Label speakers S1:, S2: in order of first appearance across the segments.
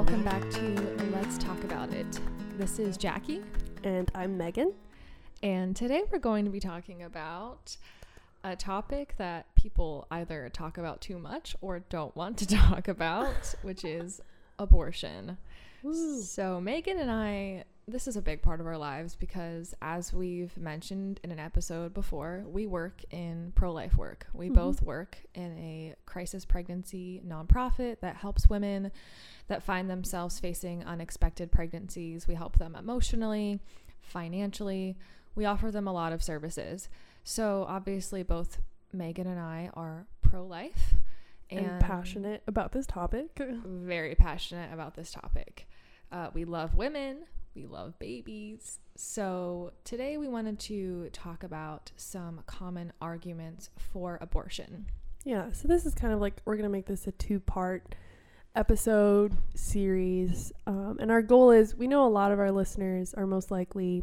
S1: welcome back to Let's Talk About It. This is Jacque,
S2: And I'm Megan.
S1: and today we're going to be talking about a topic that people either talk about too much or don't want to talk about, which is abortion. So, Megan and I, this is a big part of our lives because, as we've mentioned in an episode before, we work in pro life work. We
S2: Mhm.
S1: both work in a crisis pregnancy nonprofit that helps women that find themselves facing unexpected pregnancies. We help them emotionally, financially. We offer them a lot of services. So, obviously, both Megan and I are pro life
S2: And, passionate about this topic.
S1: very passionate about this topic. Uh, we love women, we love babies. So, today we wanted to talk about some common arguments for abortion.
S2: Yeah, so this is kind of like we're going to make this a two part episode series. Um, and our goal is we know a lot of our listeners are most likely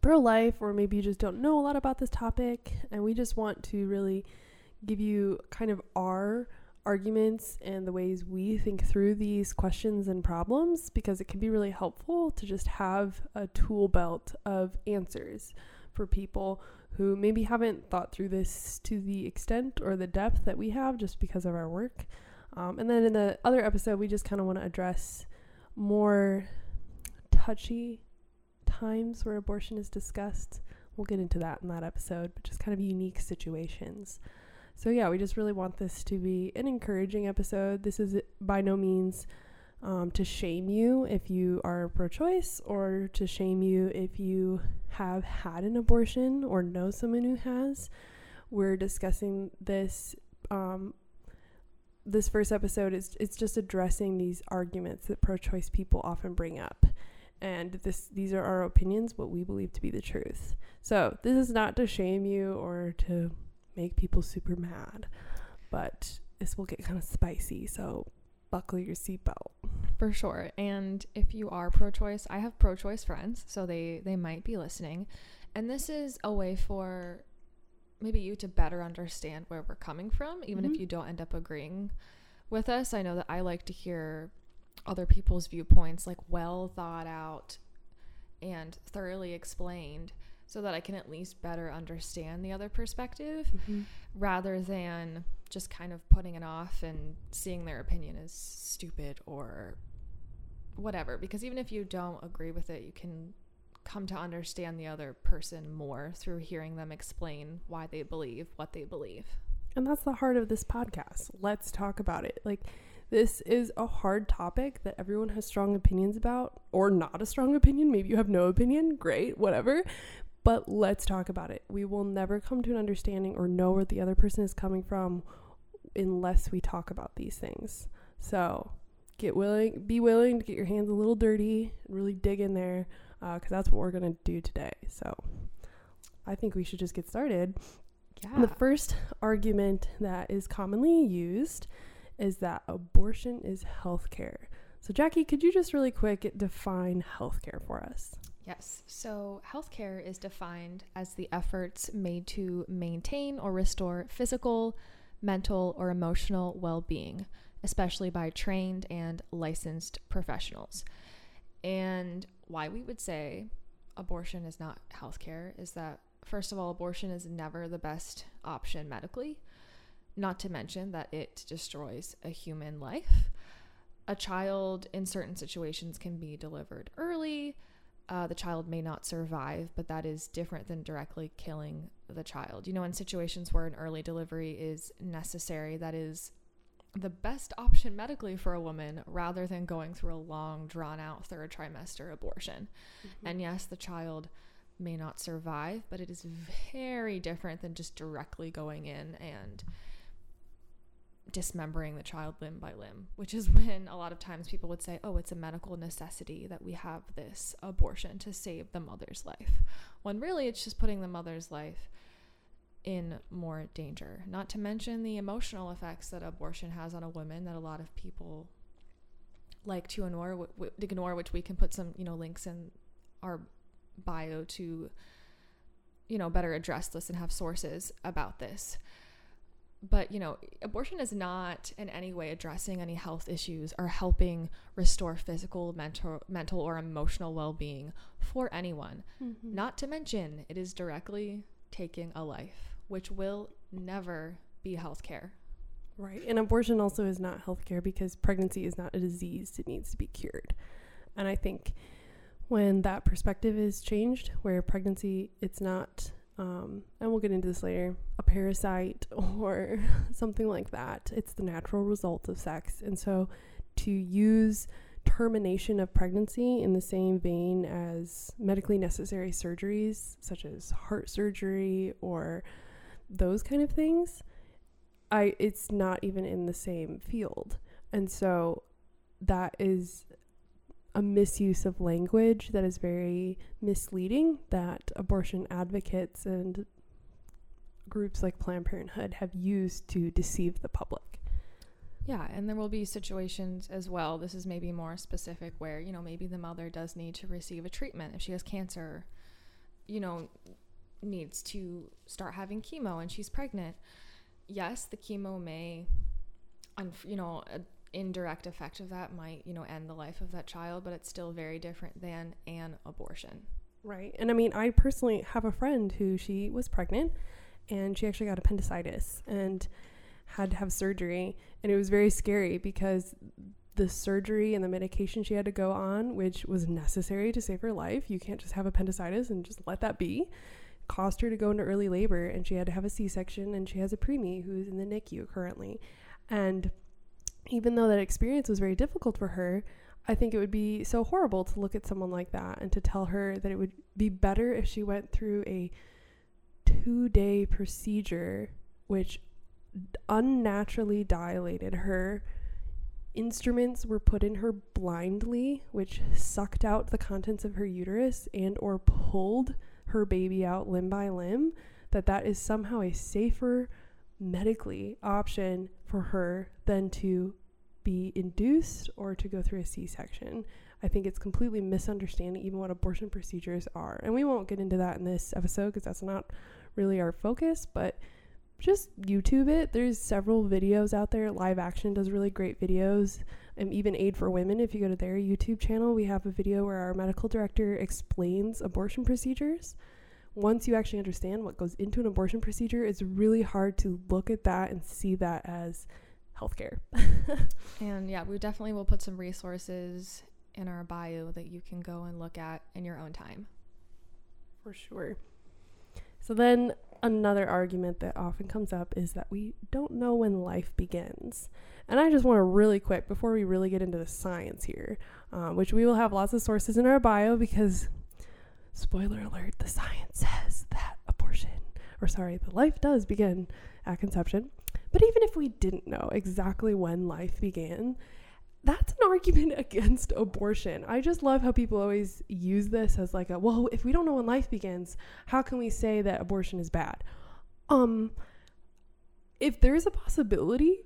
S2: pro life, or maybe you just don't know a lot about this topic. And we just want to really give you kind of our arguments and the ways we think through these questions and problems because it can be really helpful to just have a tool belt of answers for people who maybe haven't thought through this to the extent or the depth that we have just because of our work. Um, and then in the other episode, we just kind of want to address more touchy times where abortion is discussed. We'll get into that in that episode, but just kind of unique situations. So, yeah, we just really want this to be an encouraging episode. This is by no means um, to shame you if you are pro choice or to shame you if you have had an abortion or know someone who has. We're discussing this. Um, this first episode is it's just addressing these arguments that pro-choice people often bring up, and this these are our opinions, what we believe to be the truth. So this is not to shame you or to make people super mad, but this will get kind of spicy. So buckle your seatbelt.
S1: For sure. And if you are pro choice, I have pro choice friends, so they they might be listening. And this is a way for maybe you to better understand where we're coming from, even
S2: Mhm.
S1: if you don't end up agreeing with us. I know that I like to hear other people's viewpoints, like well thought out and thoroughly explained, so that I can at least better understand the other perspective mm-hmm. rather than just kind of putting it off and seeing their opinion as stupid or whatever. Because even if you don't agree with it, you can come to understand the other person more through hearing them explain why they believe what they believe.
S2: And that's the heart of this podcast. Let's talk about it. Like, this is a hard topic that everyone has strong opinions about, or not a strong opinion. Maybe you have no opinion. Great, whatever. But let's talk about it. We will never come to an understanding or know where the other person is coming from unless we talk about these things. So, get willing, be willing to get your hands a little dirty and really dig in there uh, because that's what we're going to do today. So, I think we should just get started.
S1: Yeah.
S2: The first argument that is commonly used is that abortion is healthcare. So, Jacque, could you just really quick define healthcare for us?
S1: Yes. So, healthcare is defined as the efforts made to maintain or restore physical, mental, or emotional well being, especially by trained and licensed professionals. And why we would say abortion is not healthcare is that, first of all, abortion is never the best option medically, not to mention that it destroys a human life. A child in certain situations can be delivered early uh, the child may not survive, but that is different than directly killing the child. You know, in situations where an early delivery is necessary, that is the best option medically for a woman rather than going through a long, drawn out third trimester abortion. And yes, the child may not survive, but it is very different than just directly going in and dismembering the child limb by limb, which is when a lot of times people would say, oh, it's a medical necessity that we have this abortion to save the mother's life. When really it's just putting the mother's life in more danger. Not to mention the emotional effects that abortion has on a woman that a lot of people like to ignore, w- ignore which we can put some, you know, links in our bio to, you know, better address this and have sources about this. But you know abortion is not in any way addressing any health issues or helping restore physical mental mental or emotional well-being for anyone
S2: Mm-hmm.
S1: not to mention it is directly taking a life which will never be healthcare
S2: Right. And abortion also is not healthcare because pregnancy is not a disease. It needs to be cured. And I think when that perspective is changed, where pregnancy, it's not, um, and we'll get into this later, a parasite or something like that, it's the natural result of sex. And so to use termination of pregnancy in the same vein as medically necessary surgeries, such as heart surgery or those kind of things, I it's not even in the same field. And so that is a misuse of language that is very misleading that abortion advocates and groups like Planned Parenthood have used to deceive the public.
S1: Yeah, and there will be situations as well. This is maybe more specific where, you know, maybe the mother does need to receive a treatment if she has cancer, you know, needs to start having chemo and she's pregnant. Yes, the chemo may, you know, an indirect effect of that might, you know, end the life of that child, but it's still very different than an abortion.
S2: Right. And I mean, I personally have a friend who she was pregnant and she actually got appendicitis and had to have surgery. And it was very scary because the surgery and the medication she had to go on, which was necessary to save her life, you can't just have appendicitis and just let that be, caused her to go into early labor. And she had to have a C section. And she has a preemie who's in the NICU currently. And even though that experience was very difficult for her, I think it would be so horrible to look at someone like that and to tell her that it would be better if she went through a two day procedure, which unnaturally dilated her. Instruments were put in her blindly, which sucked out the contents of her uterus and or pulled her baby out limb by limb. That that is somehow a safer medically option for her than to be induced or to go through a C section. I think it's completely misunderstanding even what abortion procedures are. And we won't get into that in this episode because that's not really our focus, but just YouTube it. There's several videos out there. Live Action does really great videos. And even Aid for Women, if you go to their YouTube channel, we have a video where our medical director explains abortion procedures. Once you actually understand what goes into an abortion procedure, it's really hard to look at that and see that as healthcare.
S1: And yeah, we definitely will put some resources in our bio that you can go and look at in your own time.
S2: For sure. So then another argument that often comes up is that we don't know when life begins. And I just want to really quick, before we really get into the science here, um, which we will have lots of sources in our bio because, spoiler alert, the science says that abortion, or sorry, the life does begin at conception. But even if we didn't know exactly when life began, that's an argument against abortion. I just love how people always use this as like a well, if we don't know when life begins, how can we say that abortion is bad? Um if there's a possibility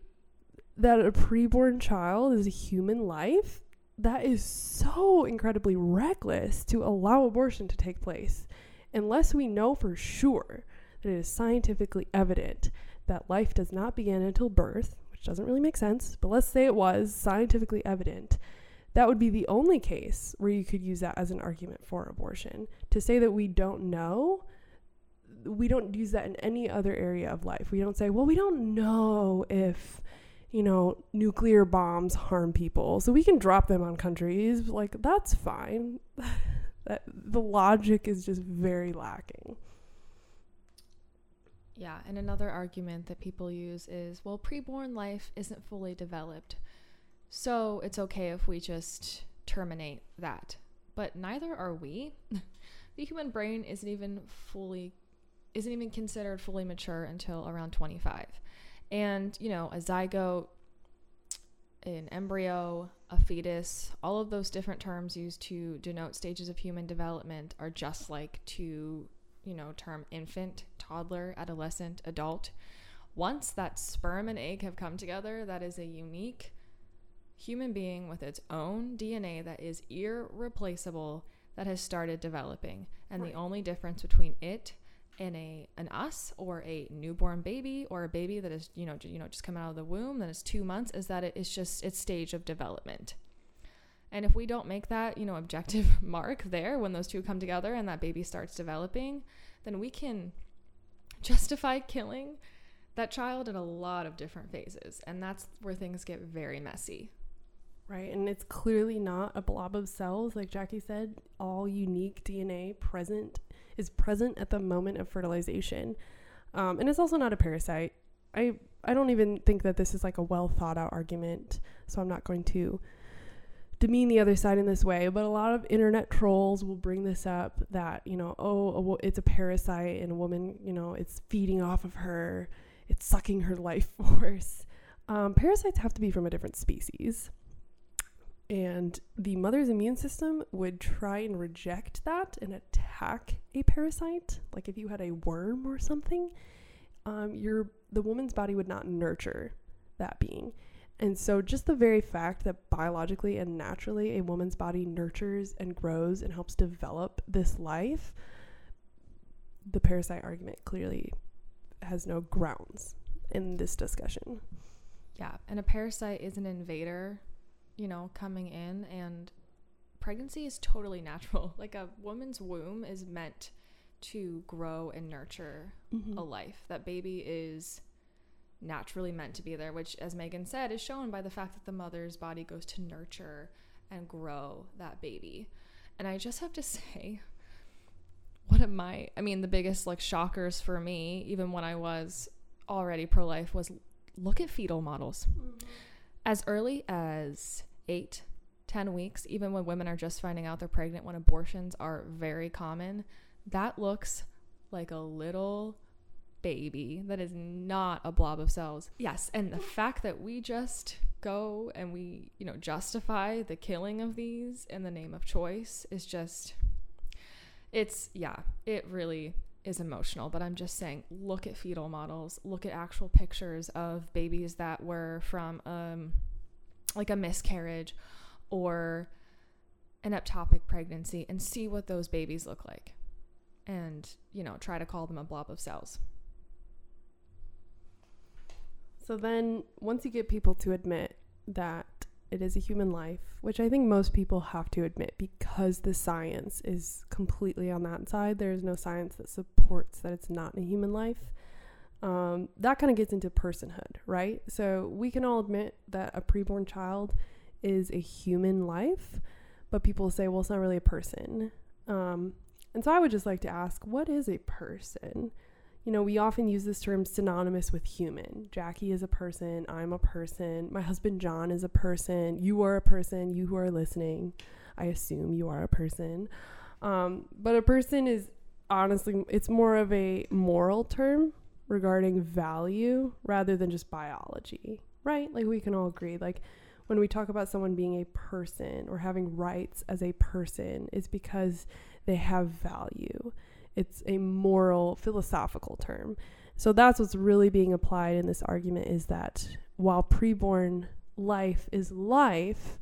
S2: that a preborn child is a human life, that is so incredibly reckless to allow abortion to take place unless we know for sure that it is scientifically evident that life does not begin until birth, which doesn't really make sense, but let's say it was scientifically evident. That would be the only case where you could use that as an argument for abortion. To say that we don't know, we don't use that in any other area of life. We don't say, well, we don't know if, you know, nuclear bombs harm people, so we can drop them on countries. Like, that's fine. that, the logic is just very lacking.
S1: Yeah, and another argument that people use is well, preborn life isn't fully developed. So it's okay if we just terminate that. But neither are we. the human brain isn't even fully isn't even considered fully mature until around 25. And, you know, a zygote, an embryo, a fetus, all of those different terms used to denote stages of human development are just like to, you know, term infant, toddler, adolescent, adult. Once that sperm and egg have come together, that is a unique human being with its own DNA that is irreplaceable that has started developing. And
S2: Right.
S1: the only difference between it in a an us or a newborn baby or a baby that is you know you know just coming out of the womb that is 2 months is that it is just its stage of development. And if we don't make that, you know, objective mark there when those two come together and that baby starts developing, then we can justify killing that child in a lot of different phases. And that's where things get very messy.
S2: Right. And it's clearly not a blob of cells. Like Jacque said, all unique DNA present is present at the moment of fertilization. Um, and it's also not a parasite. I, I don't even think that this is like a well thought out argument. So I'm not going to demean the other side in this way, but a lot of internet trolls will bring this up that, you know, oh, it's a parasite and a woman, you know, it's feeding off of her, it's sucking her life force. Um, parasites have to be from a different species. And the mother's immune system would try and reject that and attack a parasite. Like if you had a worm or something, um, your the woman's body would not nurture that being. And so, just the very fact that biologically and naturally a woman's body nurtures and grows and helps develop this life, the parasite argument clearly has no grounds in this discussion.
S1: Yeah, and a parasite is an invader, you know, coming in, and pregnancy is totally natural. Like a woman's womb is meant to grow and nurture mm-hmm. a life. That baby is naturally meant to be there, which, as Megan said, is shown by the fact that the mother's body goes to nurture and grow that baby. And I just have to say, one of my, I mean, the biggest like shockers for me, even when I was already pro life, was look at fetal models. Mm-hmm. As early as eight, ten weeks, even when women are just finding out they're pregnant, when abortions are very common, that looks like a little baby that is not a blob of cells. Yes, and the fact that we just go and we, you know, justify the killing of these in the name of choice is just it's yeah, it really is emotional, but I'm just saying look at fetal models, look at actual pictures of babies that were from um like a miscarriage or an ectopic pregnancy and see what those babies look like. And, you know, try to call them a blob of cells.
S2: So then, once you get people to admit that it is a human life, which I think most people have to admit because the science is completely on that side, there is no science that supports that it's not a human life. Um, that kind of gets into personhood, right? So we can all admit that a preborn child is a human life, but people say, well, it's not really a person. Um, and so I would just like to ask, what is a person? you know, we often use this term synonymous with human. Jacque is a person, I'm a person, my husband John is a person, you are a person, you who are listening, I assume you are a person. Um, but a person is honestly, it's more of a moral term regarding value rather than just biology, right? Like we can all agree. Like when we talk about someone being a person or having rights as a person, it's because they have value it's a moral philosophical term so that's what's really being applied in this argument is that while preborn life is life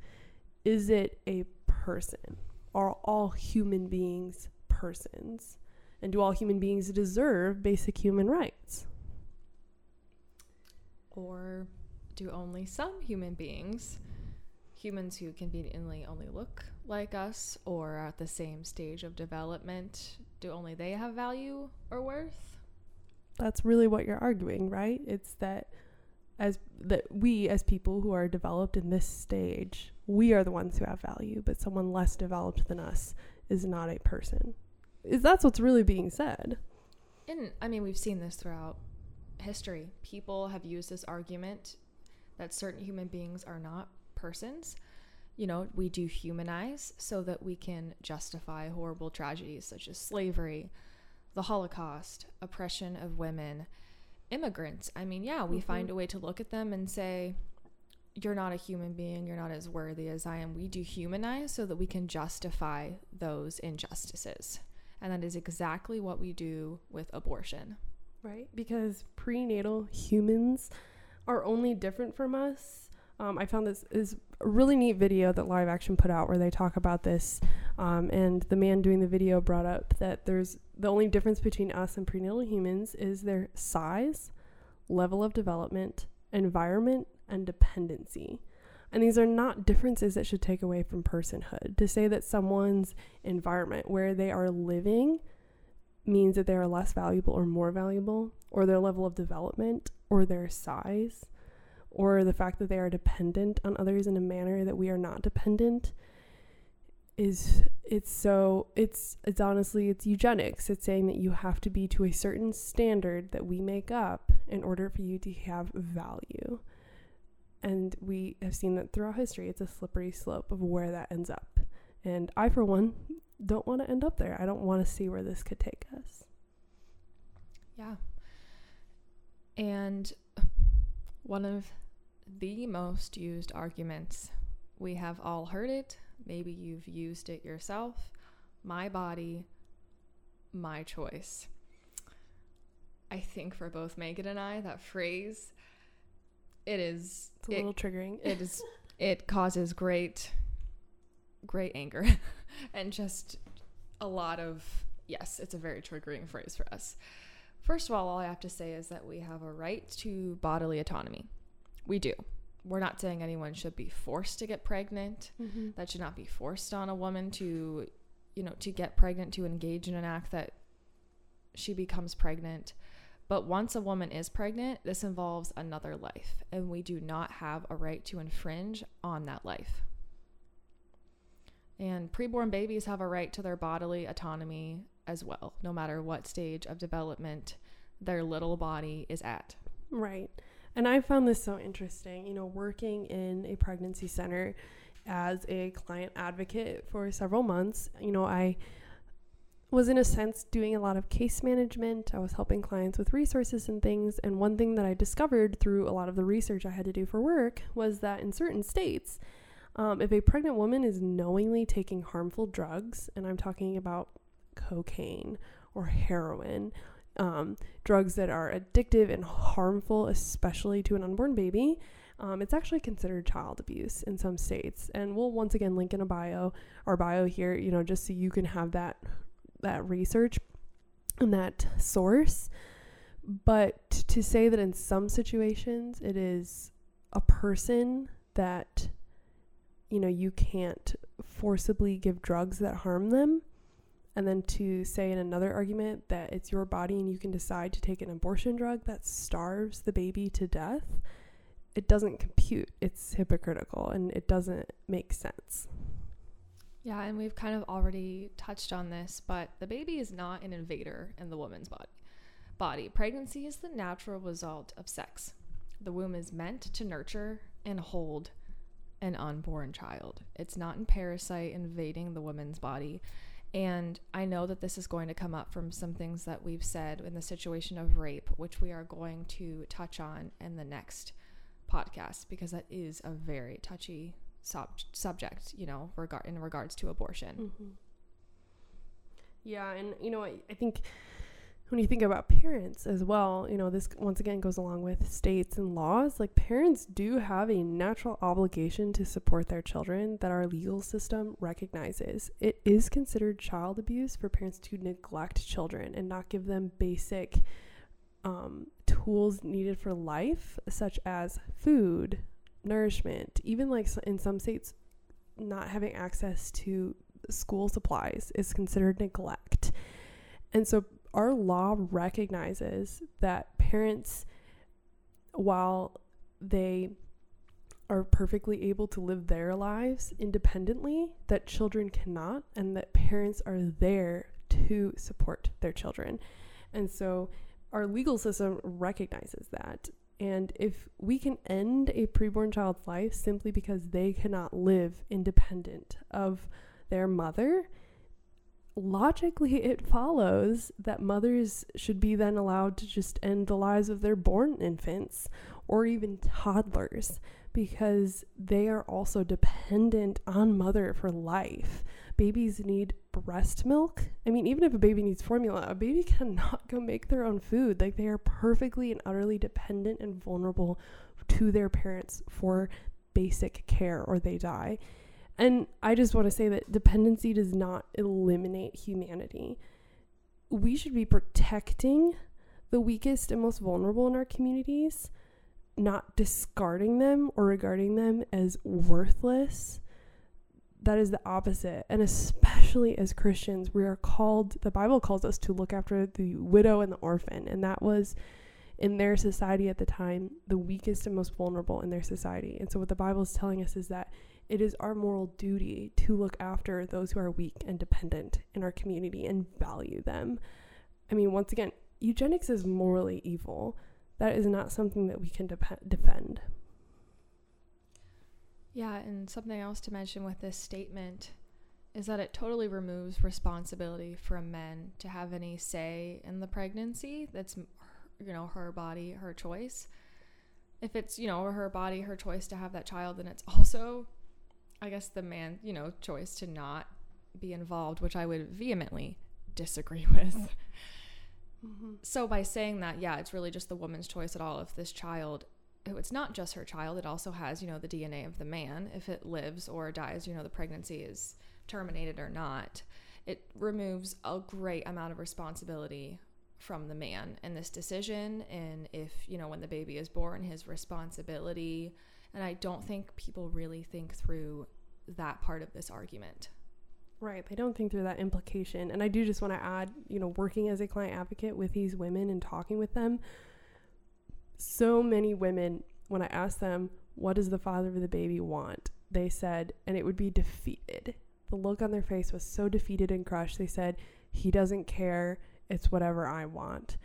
S2: is it a person are all human beings persons and do all human beings deserve basic human rights
S1: or do only some human beings humans who conveniently only look like us or are at the same stage of development do only they have value or worth?
S2: That's really what you're arguing, right? It's that as that we as people who are developed in this stage, we are the ones who have value, but someone less developed than us is not a person. Is that's what's really being said.
S1: And I mean, we've seen this throughout history. People have used this argument that certain human beings are not persons you know, we do humanize so that we can justify horrible tragedies such as slavery, the Holocaust, oppression of women, immigrants. I mean, yeah, we mm-hmm. find a way to look at them and say, you're not a human being, you're not as worthy as I am. We do humanize so that we can justify those injustices. And that is exactly what we do with abortion.
S2: Right? Because prenatal humans are only different from us um, I found this is a really neat video that Live Action put out where they talk about this. Um, and the man doing the video brought up that there's the only difference between us and prenatal humans is their size, level of development, environment, and dependency. And these are not differences that should take away from personhood. To say that someone's environment, where they are living, means that they are less valuable or more valuable, or their level of development, or their size, or the fact that they are dependent on others in a manner that we are not dependent is it's so it's it's honestly it's eugenics it's saying that you have to be to a certain standard that we make up in order for you to have value and we have seen that throughout history it's a slippery slope of where that ends up and i for one don't want to end up there i don't want to see where this could take us
S1: Yeah. And one of the most used arguments, we have all heard it, maybe you've used it yourself my body, my choice. I think for both Megan and I, that phrase, it is
S2: it's a
S1: it-
S2: little triggering.
S1: it is it causes great great anger and just a lot of yes it's a very triggering phrase for us. First of all all i have to say is that we have a right to bodily autonomy. We do. We're not saying anyone should be forced to get pregnant.
S2: Mm-hmm.
S1: that should not be forced on a woman to you know to get pregnant to engage in an act that she becomes pregnant but once a woman is pregnant this involves another life and we do not have a right to infringe on that life and preborn babies have a right to their bodily autonomy as well no matter what stage of development their little body is at
S2: Right. And I found this so interesting, you know, working in a pregnancy center as a client advocate for several months. You know, I was in a sense doing a lot of case management. I was helping clients with resources and things. And one thing that I discovered through a lot of the research I had to do for work was that in certain states, um, if a pregnant woman is knowingly taking harmful drugs, and I'm talking about cocaine or heroin um, drugs that are addictive and harmful, especially to an unborn baby, um, it's actually considered child abuse in some states. And we'll once again link in a bio, our bio here, you know, just so you can have that that research and that source. But to say that in some situations it is a person that you know you can't forcibly give drugs that harm them and then to say in another argument that it's your body and you can decide to take an abortion drug that starves the baby to death, it doesn't compute. It's hypocritical and it doesn't make sense.
S1: Yeah, and we've kind of already touched on this, but the baby is not an invader in the woman's body. Body pregnancy is the natural result of sex. The womb is meant to nurture and hold an unborn child. It's not a parasite invading the woman's body. And I know that this is going to come up from some things that we've said in the situation of rape, which we are going to touch on in the next podcast because that is a very touchy sub- subject, you know, regard in regards to abortion.
S2: Mm-hmm. Yeah, and you know, I, I think when you think about parents as well, you know, this once again goes along with states and laws. Like, parents do have a natural obligation to support their children that our legal system recognizes. It is considered child abuse for parents to neglect children and not give them basic um, tools needed for life, such as food, nourishment, even like in some states, not having access to school supplies is considered neglect. And so our law recognizes that parents, while they are perfectly able to live their lives independently, that children cannot, and that parents are there to support their children. And so our legal system recognizes that. And if we can end a preborn child's life simply because they cannot live independent of their mother, logically it follows that mothers should be then allowed to just end the lives of their born infants or even toddlers because they are also dependent on mother for life. Babies need breast milk. I mean, even if a baby needs formula, a baby cannot go make their own food. Like they are perfectly and utterly dependent and vulnerable to their parents for basic care or they die. And I just want to say that dependency does not eliminate humanity. We should be protecting the weakest and most vulnerable in our communities, not discarding them or regarding them as worthless. That is the opposite. And especially as Christians, we are called, the Bible calls us to look after the widow and the orphan. And that was in their society at the time, the weakest and most vulnerable in their society. And so, what the Bible is telling us is that it is our moral duty to look after those who are weak and dependent in our community and value them. I mean, once again, eugenics is morally evil. That is not something that we can de- defend.
S1: Yeah, and something else to mention with this statement is that it totally removes responsibility from men to have any say in the pregnancy. That's you know, her body, her choice. If it's, you know, her body, her choice to have that child, then it's also, I guess, the man, you know, choice to not be involved, which I would vehemently disagree with. Mm-hmm. So by saying that, yeah, it's really just the woman's choice at all. If this child, Oh, it's not just her child, it also has, you know, the DNA of the man. If it lives or dies, you know, the pregnancy is terminated or not. It removes a great amount of responsibility from the man in this decision and if you know when the baby is born his responsibility and i don't think people really think through that part of this argument
S2: right they don't think through that implication and i do just want to add you know working as a client advocate with these women and talking with them so many women when i asked them what does the father of the baby want? they said and it would be defeated. The look on their face was so defeated and crushed they said he doesn't care. It's whatever I want.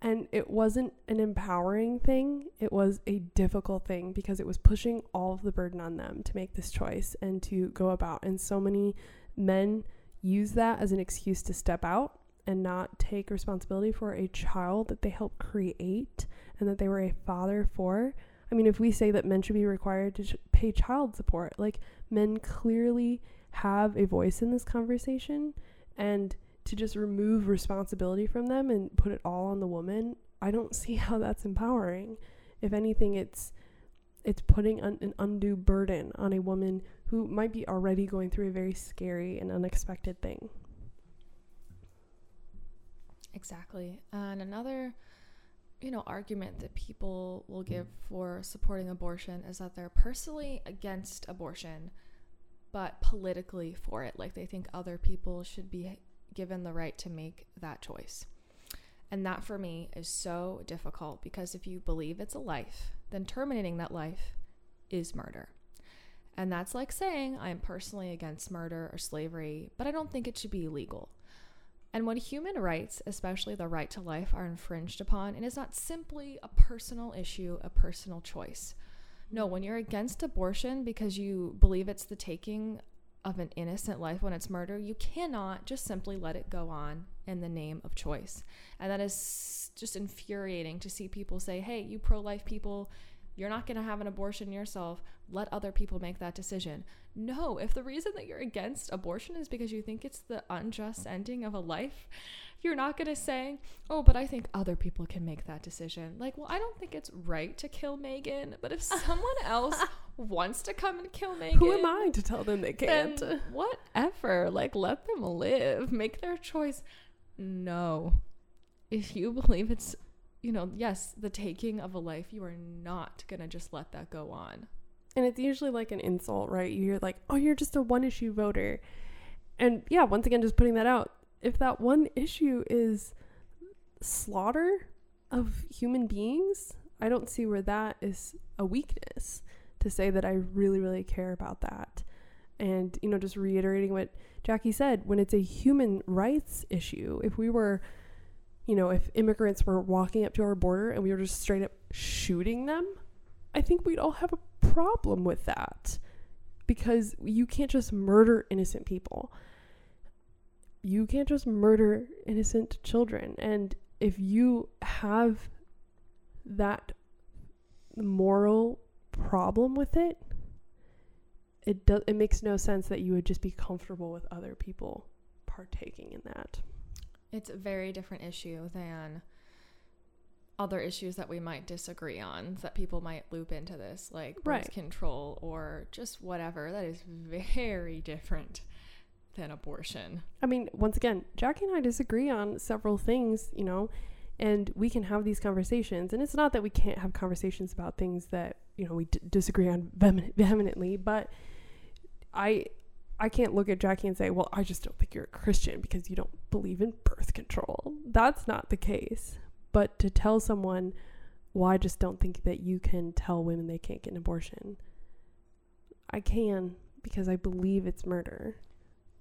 S2: And it wasn't an empowering thing, it was a difficult thing because it was pushing all of the burden on them to make this choice and to go about. And so many men use that as an excuse to step out and not take responsibility for a child that they helped create and that they were a father for. I mean, if we say that men should be required to sh- pay child support, like men clearly have a voice in this conversation and to just remove responsibility from them and put it all on the woman, I don't see how that's empowering. If anything, it's it's putting un- an undue burden on a woman who might be already going through a very scary and unexpected thing.
S1: Exactly. And another you know argument that people will give for supporting abortion is that they're personally against abortion but politically for it like they think other people should be given the right to make that choice. And that for me is so difficult because if you believe it's a life, then terminating that life is murder. And that's like saying I'm personally against murder or slavery, but I don't think it should be illegal. And when human rights, especially the right to life, are infringed upon, and it is not simply a personal issue, a personal choice. No, when you're against abortion because you believe it's the taking of an innocent life when it's murder, you cannot just simply let it go on in the name of choice. And that is just infuriating to see people say, hey, you pro life people, you're not going to have an abortion yourself. Let other people make that decision. No, if the reason that you're against abortion is because you think it's the unjust ending of a life, you're not going to say, oh, but I think other people can make that decision. Like, well, I don't think it's right to kill Megan, but if someone else wants to come and kill Megan,
S2: who am I to tell them they can't?
S1: whatever. Like, let them live, make their choice. No. If you believe it's, you know, yes, the taking of a life, you are not going to just let that go on.
S2: And it's usually like an insult, right? You hear, like, oh, you're just a one issue voter. And yeah, once again, just putting that out, if that one issue is slaughter of human beings, I don't see where that is a weakness to say that I really, really care about that. And, you know, just reiterating what Jacque said, when it's a human rights issue, if we were, you know, if immigrants were walking up to our border and we were just straight up shooting them, I think we'd all have a problem with that because you can't just murder innocent people you can't just murder innocent children. And if you have that moral problem with it, it does it makes no sense that you would just be comfortable with other people partaking in that.
S1: It's a very different issue than other issues that we might disagree on that people might loop into this, like birth
S2: Right.
S1: control or just whatever. That is very different than abortion.
S2: I mean, once again, Jacque and I disagree on several things, you know, and we can have these conversations. And it's not that we can't have conversations about things that, you know, we d- disagree on vehemen- vehemently, but I I can't look at Jacque and say, "Well, I just don't think you're a Christian because you don't believe in birth control." That's not the case. But to tell someone, "Well, I just don't think that you can tell women they can't get an abortion." I can because I believe it's murder,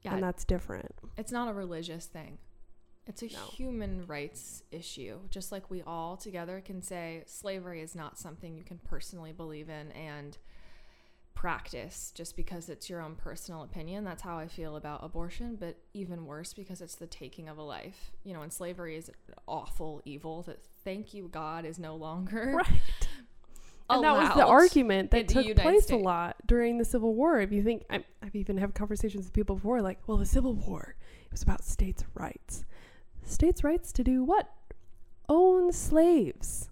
S1: Yeah,
S2: and that's different.
S1: it's not a religious thing. It's a
S2: No.
S1: human rights issue. Just like we all together can say slavery is not something you can personally believe in and practice just because it's your own personal opinion. That's how I feel about abortion, but even worse because it's the taking of a life. You know, and slavery is an awful evil that thank you God is no longer
S2: Right. And that was the argument that took place
S1: States.
S2: a lot during the Civil War. If you think, I, I've even had conversations with people before, like, well, the Civil War it was about states' rights. States' rights to do what? Own slaves.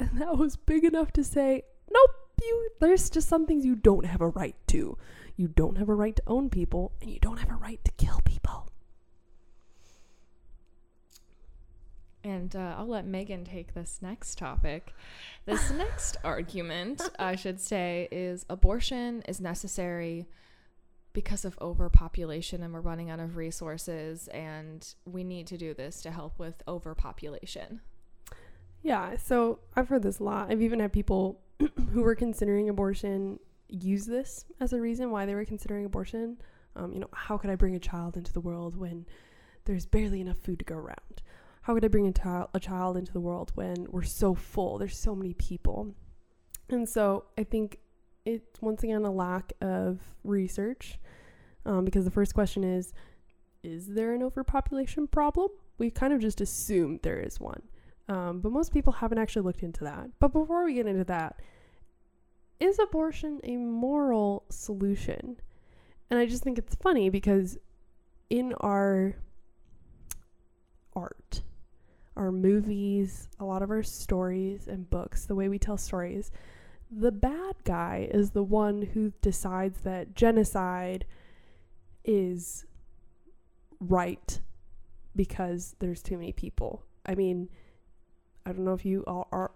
S2: And that was big enough to say, nope, you. There's just some things you don't have a right to. You don't have a right to own people, and you don't have a right to kill people.
S1: And uh, I'll let Megan take this next topic. This next argument, I should say, is abortion is necessary because of overpopulation and we're running out of resources, and we need to do this to help with overpopulation.
S2: Yeah, so I've heard this a lot. I've even had people who were considering abortion use this as a reason why they were considering abortion. Um, you know, how could I bring a child into the world when there's barely enough food to go around? How could I bring a, child a child into the world when we're so full? There's so many people. And so I think it's once again a lack of research um, because the first question is Is there an overpopulation problem? We kind of just assume there is one. Um, but most people haven't actually looked into that. But before we get into that, is abortion a moral solution? And I just think it's funny because in our art, our movies, a lot of our stories and books, the way we tell stories, the bad guy is the one who decides that genocide is right because there's too many people. I mean, I don't know if you all are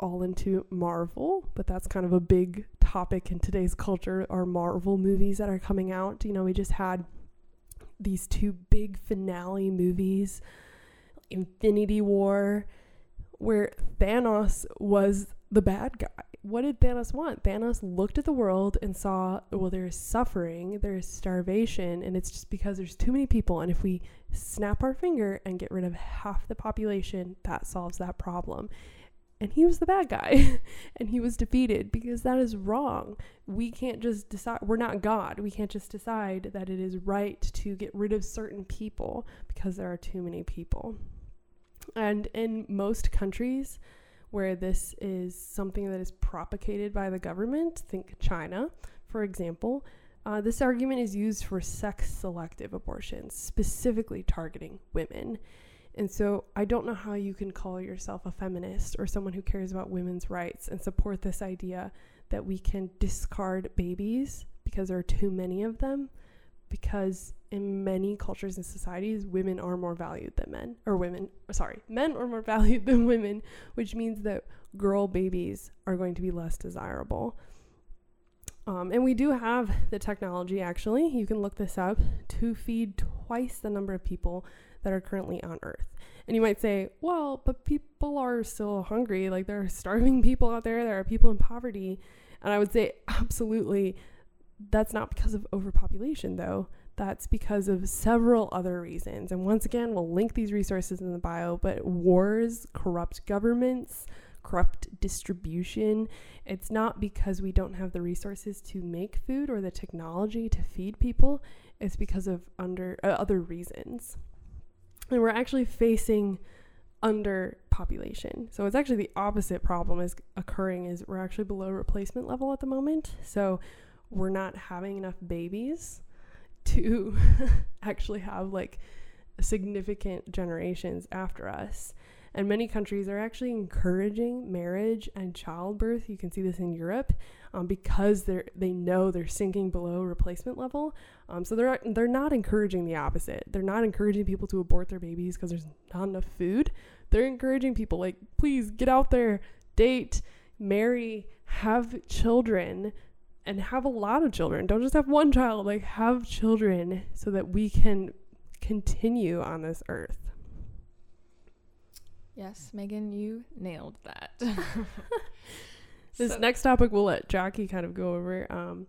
S2: all into Marvel, but that's kind of a big topic in today's culture are Marvel movies that are coming out. You know, we just had these two big finale movies, Infinity War, where Thanos was the bad guy. What did Thanos want? Thanos looked at the world and saw, well, there's suffering, there's starvation, and it's just because there's too many people. And if we snap our finger and get rid of half the population, that solves that problem. And he was the bad guy, and he was defeated because that is wrong. We can't just decide, we're not God. We can't just decide that it is right to get rid of certain people because there are too many people. And in most countries where this is something that is propagated by the government, think China, for example, uh, this argument is used for sex selective abortions, specifically targeting women. And so I don't know how you can call yourself a feminist or someone who cares about women's rights and support this idea that we can discard babies because there are too many of them. Because in many cultures and societies, women are more valued than men, or women, sorry, men are more valued than women, which means that girl babies are going to be less desirable. Um, and we do have the technology, actually, you can look this up, to feed twice the number of people that are currently on Earth. And you might say, well, but people are still hungry. Like, there are starving people out there, there are people in poverty. And I would say, absolutely, that's not because of overpopulation, though. That's because of several other reasons. And once again, we'll link these resources in the bio, but wars, corrupt governments, corrupt distribution. It's not because we don't have the resources to make food or the technology to feed people. It's because of under uh, other reasons. And we're actually facing underpopulation. So it's actually the opposite problem is occurring is we're actually below replacement level at the moment. So we're not having enough babies to actually have like significant generations after us. And many countries are actually encouraging marriage and childbirth. You can see this in Europe um, because they're they know they're sinking below replacement level. Um, so they're they're not encouraging the opposite. They're not encouraging people to abort their babies because there's not enough food. They're encouraging people like please get out there, date, marry, have children and have a lot of children. Don't just have one child, like have children so that we can continue on this earth.
S1: Yes, Megan, you nailed that.
S2: this so. next topic we'll let Jacque kind of go over. Um,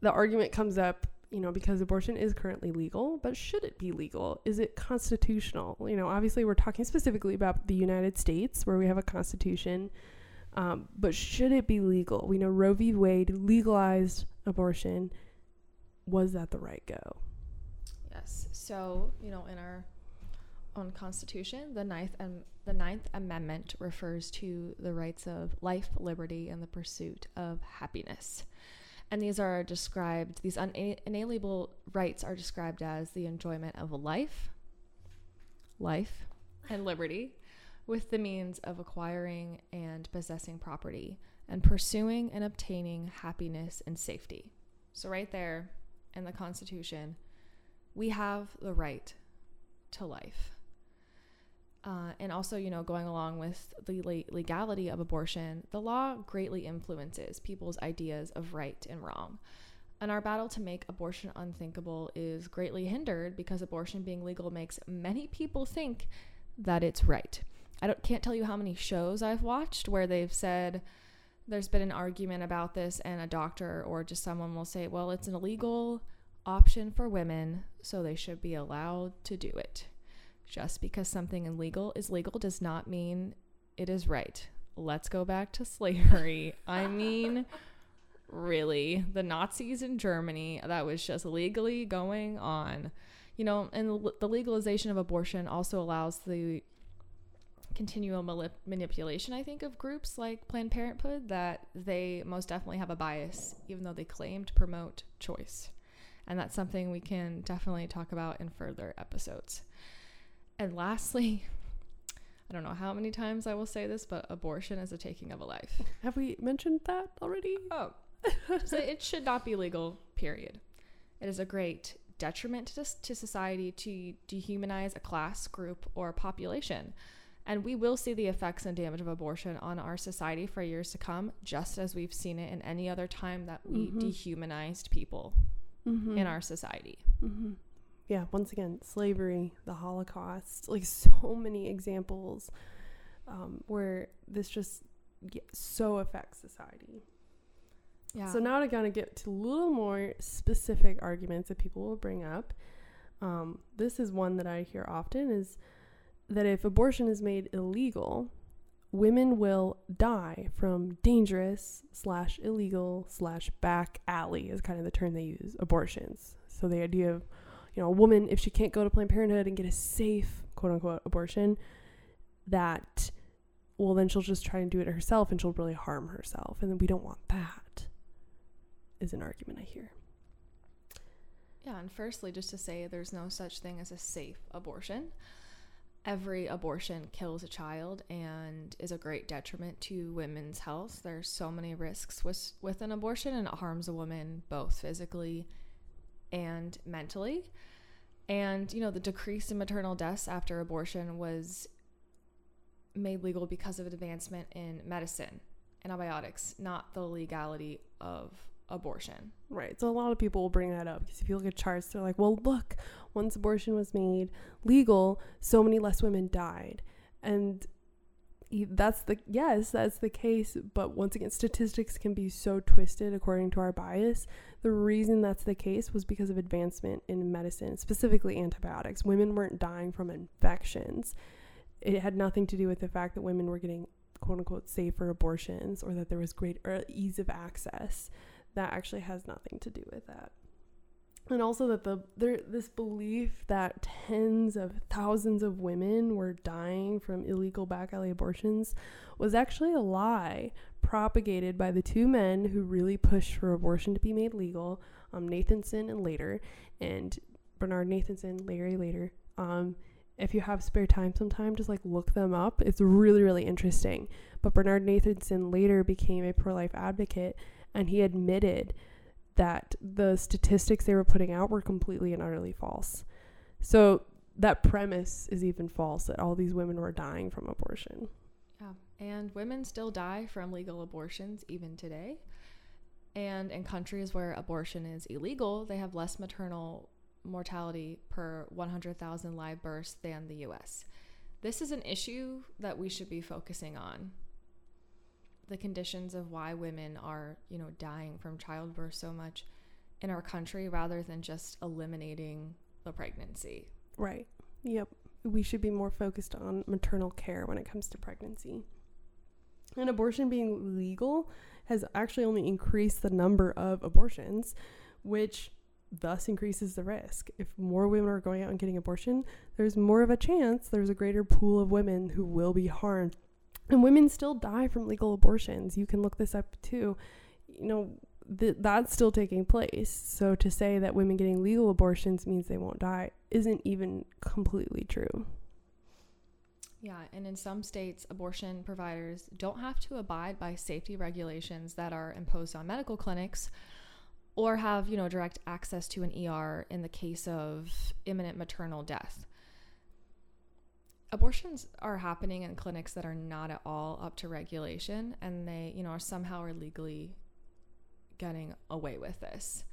S2: the argument comes up, you know, because abortion is currently legal, but should it be legal? Is it constitutional? You know, obviously we're talking specifically about the United States where we have a constitution. Um, but should it be legal? We know Roe v. Wade legalized abortion. Was that the right go?
S1: Yes. So, you know, in our own Constitution, the ninth and the Ninth Amendment refers to the rights of life, liberty, and the pursuit of happiness. And these are described; these unalienable rights are described as the enjoyment of life, life, and liberty, with the means of acquiring and possessing property, and pursuing and obtaining happiness and safety. So, right there in the Constitution, we have the right to life. Uh, and also, you know, going along with the legality of abortion, the law greatly influences people's ideas of right and wrong. And our battle to make abortion unthinkable is greatly hindered because abortion being legal makes many people think that it's right. I don't, can't tell you how many shows I've watched where they've said there's been an argument about this, and a doctor or just someone will say, well, it's an illegal option for women, so they should be allowed to do it. Just because something illegal is legal does not mean it is right. Let's go back to slavery. I mean, really, the Nazis in Germany, that was just legally going on. You know, and the legalization of abortion also allows the continual manipulation, I think, of groups like Planned Parenthood that they most definitely have a bias, even though they claim to promote choice. And that's something we can definitely talk about in further episodes. And lastly, I don't know how many times I will say this, but abortion is a taking of a life.
S2: Have we mentioned that already?
S1: Oh, it should not be legal, period. It is a great detriment to, to society to dehumanize a class, group, or population. And we will see the effects and damage of abortion on our society for years to come, just as we've seen it in any other time that we mm-hmm. dehumanized people mm-hmm. in our society.
S2: Mm-hmm. Yeah, once again, slavery, the Holocaust, like so many examples um, where this just so affects society. Yeah. So now to kind of get to a little more specific arguments that people will bring up. Um, this is one that I hear often is that if abortion is made illegal, women will die from dangerous slash illegal slash back alley is kind of the term they use abortions. So the idea of you know a woman if she can't go to Planned Parenthood and get a safe quote unquote abortion, that well then she'll just try and do it herself and she'll really harm herself and then we don't want that. Is an argument I hear.
S1: Yeah, and firstly, just to say there's no such thing as a safe abortion every abortion kills a child and is a great detriment to women's health. There's so many risks with with an abortion and it harms a woman both physically and mentally. And you know, the decrease in maternal deaths after abortion was made legal because of advancement in medicine, antibiotics, not the legality of abortion.
S2: Right. So a lot of people will bring that up because if you look at charts, they're like, well, look, once abortion was made legal, so many less women died. And that's the yes, that's the case. But once again, statistics can be so twisted according to our bias. The reason that's the case was because of advancement in medicine, specifically antibiotics. Women weren't dying from infections. It had nothing to do with the fact that women were getting quote unquote safer abortions or that there was greater uh, ease of access that actually has nothing to do with that and also that the there this belief that tens of thousands of women were dying from illegal back alley abortions was actually a lie propagated by the two men who really pushed for abortion to be made legal um, nathanson and Lader and bernard nathanson larry Lader um, if you have spare time sometime, just like look them up. It's really, really interesting. But Bernard Nathanson later became a pro life advocate and he admitted that the statistics they were putting out were completely and utterly false. So that premise is even false that all these women were dying from abortion.
S1: Yeah. And women still die from legal abortions even today. And in countries where abortion is illegal, they have less maternal mortality per 100,000 live births than the US. This is an issue that we should be focusing on. The conditions of why women are, you know, dying from childbirth so much in our country rather than just eliminating the pregnancy.
S2: Right. Yep. We should be more focused on maternal care when it comes to pregnancy. And abortion being legal has actually only increased the number of abortions, which thus increases the risk. If more women are going out and getting abortion, there's more of a chance there's a greater pool of women who will be harmed. And women still die from legal abortions. You can look this up too. You know, th- that's still taking place. So to say that women getting legal abortions means they won't die isn't even completely true.
S1: Yeah, and in some states, abortion providers don't have to abide by safety regulations that are imposed on medical clinics or have, you know, direct access to an ER in the case of imminent maternal death. Abortions are happening in clinics that are not at all up to regulation and they, you know, are somehow are legally getting away with this.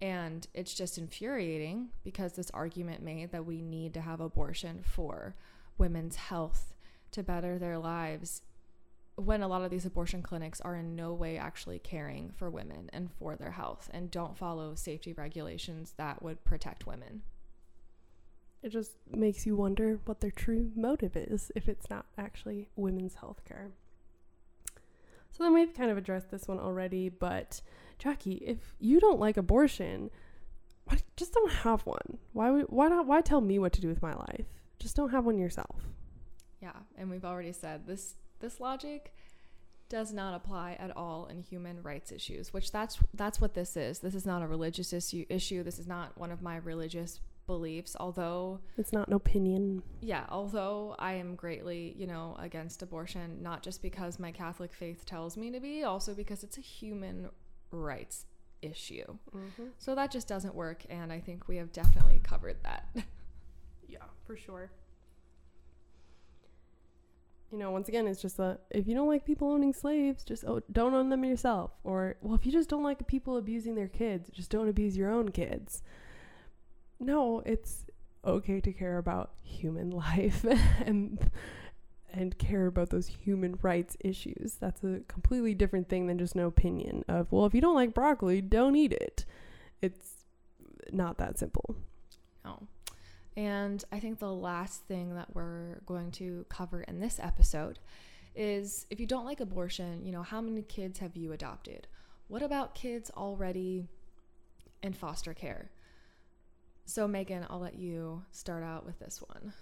S1: And it's just infuriating because this argument made that we need to have abortion for women's health to better their lives when a lot of these abortion clinics are in no way actually caring for women and for their health and don't follow safety regulations that would protect women.
S2: It just makes you wonder what their true motive is if it's not actually women's health care. So then we've kind of addressed this one already, but Jacque, if you don't like abortion, why, just don't have one. Why why not why tell me what to do with my life? Just don't have one yourself.
S1: Yeah, and we've already said this this logic does not apply at all in human rights issues, which that's that's what this is. This is not a religious issue issue. This is not one of my religious beliefs, although
S2: it's not an opinion.
S1: Yeah, although I am greatly, you know, against abortion, not just because my Catholic faith tells me to be, also because it's a human rights issue. Mm-hmm. So that just doesn't work, and I think we have definitely covered that.
S2: yeah, for sure you know, once again, it's just that if you don't like people owning slaves, just oh, don't own them yourself. Or, well, if you just don't like people abusing their kids, just don't abuse your own kids. No, it's okay to care about human life and and care about those human rights issues. That's a completely different thing than just an opinion of, well, if you don't like broccoli, don't eat it. It's not that simple.
S1: No. And I think the last thing that we're going to cover in this episode is if you don't like abortion, you know, how many kids have you adopted? What about kids already in foster care? So, Megan, I'll let you start out with this one.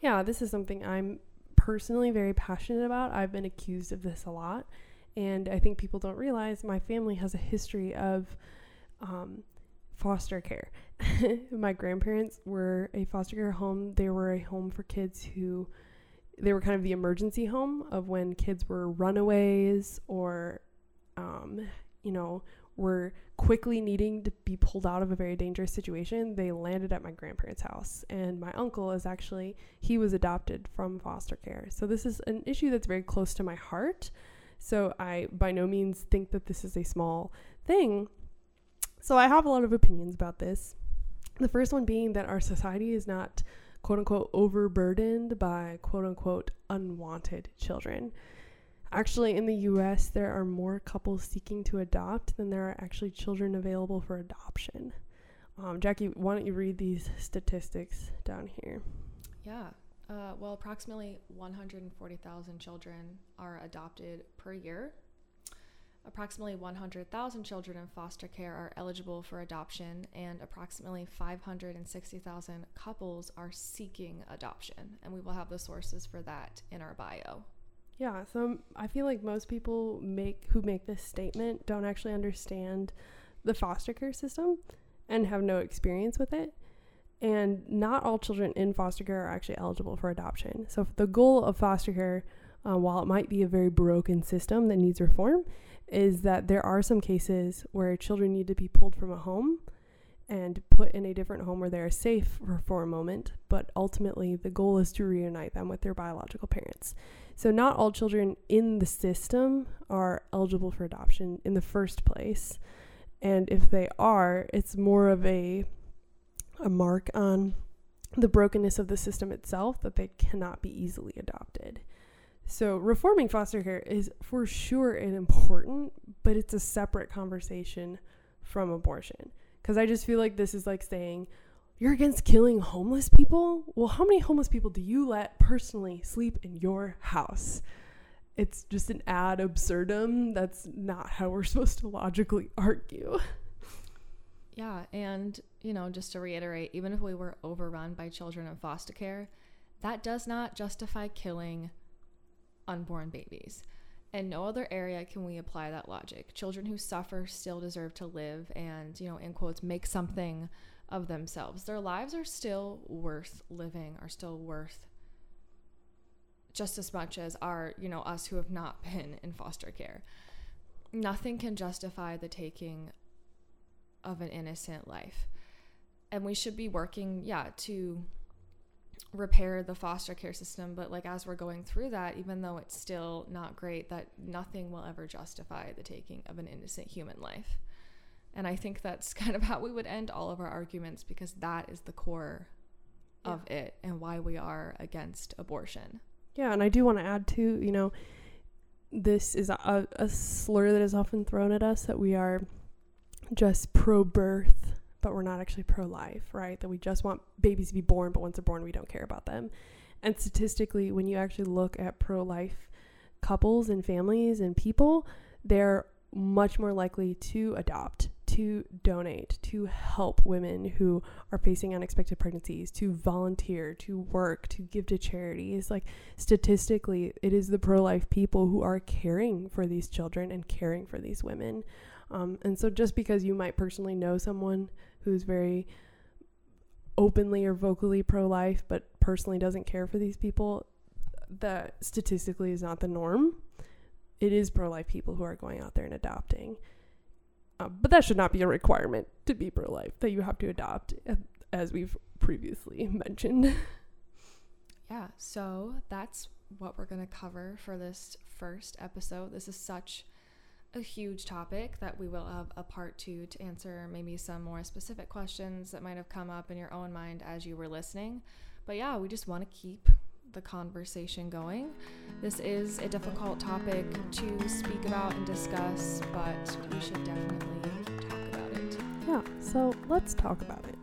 S2: Yeah, this is something I'm personally very passionate about. I've been accused of this a lot. And I think people don't realize my family has a history of um, foster care. my grandparents were a foster care home. They were a home for kids who they were kind of the emergency home of when kids were runaways or um, you know, were quickly needing to be pulled out of a very dangerous situation. They landed at my grandparents' house and my uncle is actually he was adopted from foster care. So this is an issue that's very close to my heart. So I by no means think that this is a small thing, so I have a lot of opinions about this. The first one being that our society is not quote unquote overburdened by quote unquote unwanted children. Actually, in the US, there are more couples seeking to adopt than there are actually children available for adoption. Um, Jacque, why don't you read these statistics down here?
S1: Yeah. Uh, well, approximately 140,000 children are adopted per year Approximately 100,000 children in foster care are eligible for adoption, and approximately 560,000 couples are seeking adoption. And we will have the sources for that in our bio.
S2: Yeah, so I feel like most people make who make this statement don't actually understand the foster care system and have no experience with it. And not all children in foster care are actually eligible for adoption. So, the goal of foster care, uh, while it might be a very broken system that needs reform, is that there are some cases where children need to be pulled from a home and put in a different home where they are safe for, for a moment, but ultimately the goal is to reunite them with their biological parents. So, not all children in the system are eligible for adoption in the first place. And if they are, it's more of a, a mark on the brokenness of the system itself that they cannot be easily adopted. So, reforming foster care is for sure an important, but it's a separate conversation from abortion. Because I just feel like this is like saying, you're against killing homeless people? Well, how many homeless people do you let personally sleep in your house? It's just an ad absurdum. That's not how we're supposed to logically argue.
S1: Yeah, and you know, just to reiterate, even if we were overrun by children in foster care, that does not justify killing unborn babies. In no other area can we apply that logic. Children who suffer still deserve to live and, you know, in quotes, make something of themselves. Their lives are still worth living, are still worth just as much as our, you know, us who have not been in foster care. Nothing can justify the taking of an innocent life. And we should be working, yeah, to repair the foster care system but like as we're going through that even though it's still not great that nothing will ever justify the taking of an innocent human life and i think that's kind of how we would end all of our arguments because that is the core yeah. of it and why we are against abortion
S2: yeah and i do want to add too you know this is a, a slur that is often thrown at us that we are just pro birth but we're not actually pro life, right? That we just want babies to be born, but once they're born, we don't care about them. And statistically, when you actually look at pro life couples and families and people, they're much more likely to adopt, to donate, to help women who are facing unexpected pregnancies, to volunteer, to work, to give to charities. Like statistically, it is the pro life people who are caring for these children and caring for these women. Um, and so just because you might personally know someone who's very openly or vocally pro life but personally doesn't care for these people, that statistically is not the norm. It is pro life people who are going out there and adopting. Uh, but that should not be a requirement to be pro life, that you have to adopt, as we've previously mentioned.
S1: Yeah, so that's what we're going to cover for this first episode. This is such a huge topic that we will have a part two to answer maybe some more specific questions that might have come up in your own mind as you were listening. But yeah, we just want to keep the conversation going. This is a difficult topic to speak about and discuss, but we should definitely talk about it.
S2: Yeah, so let's talk about it.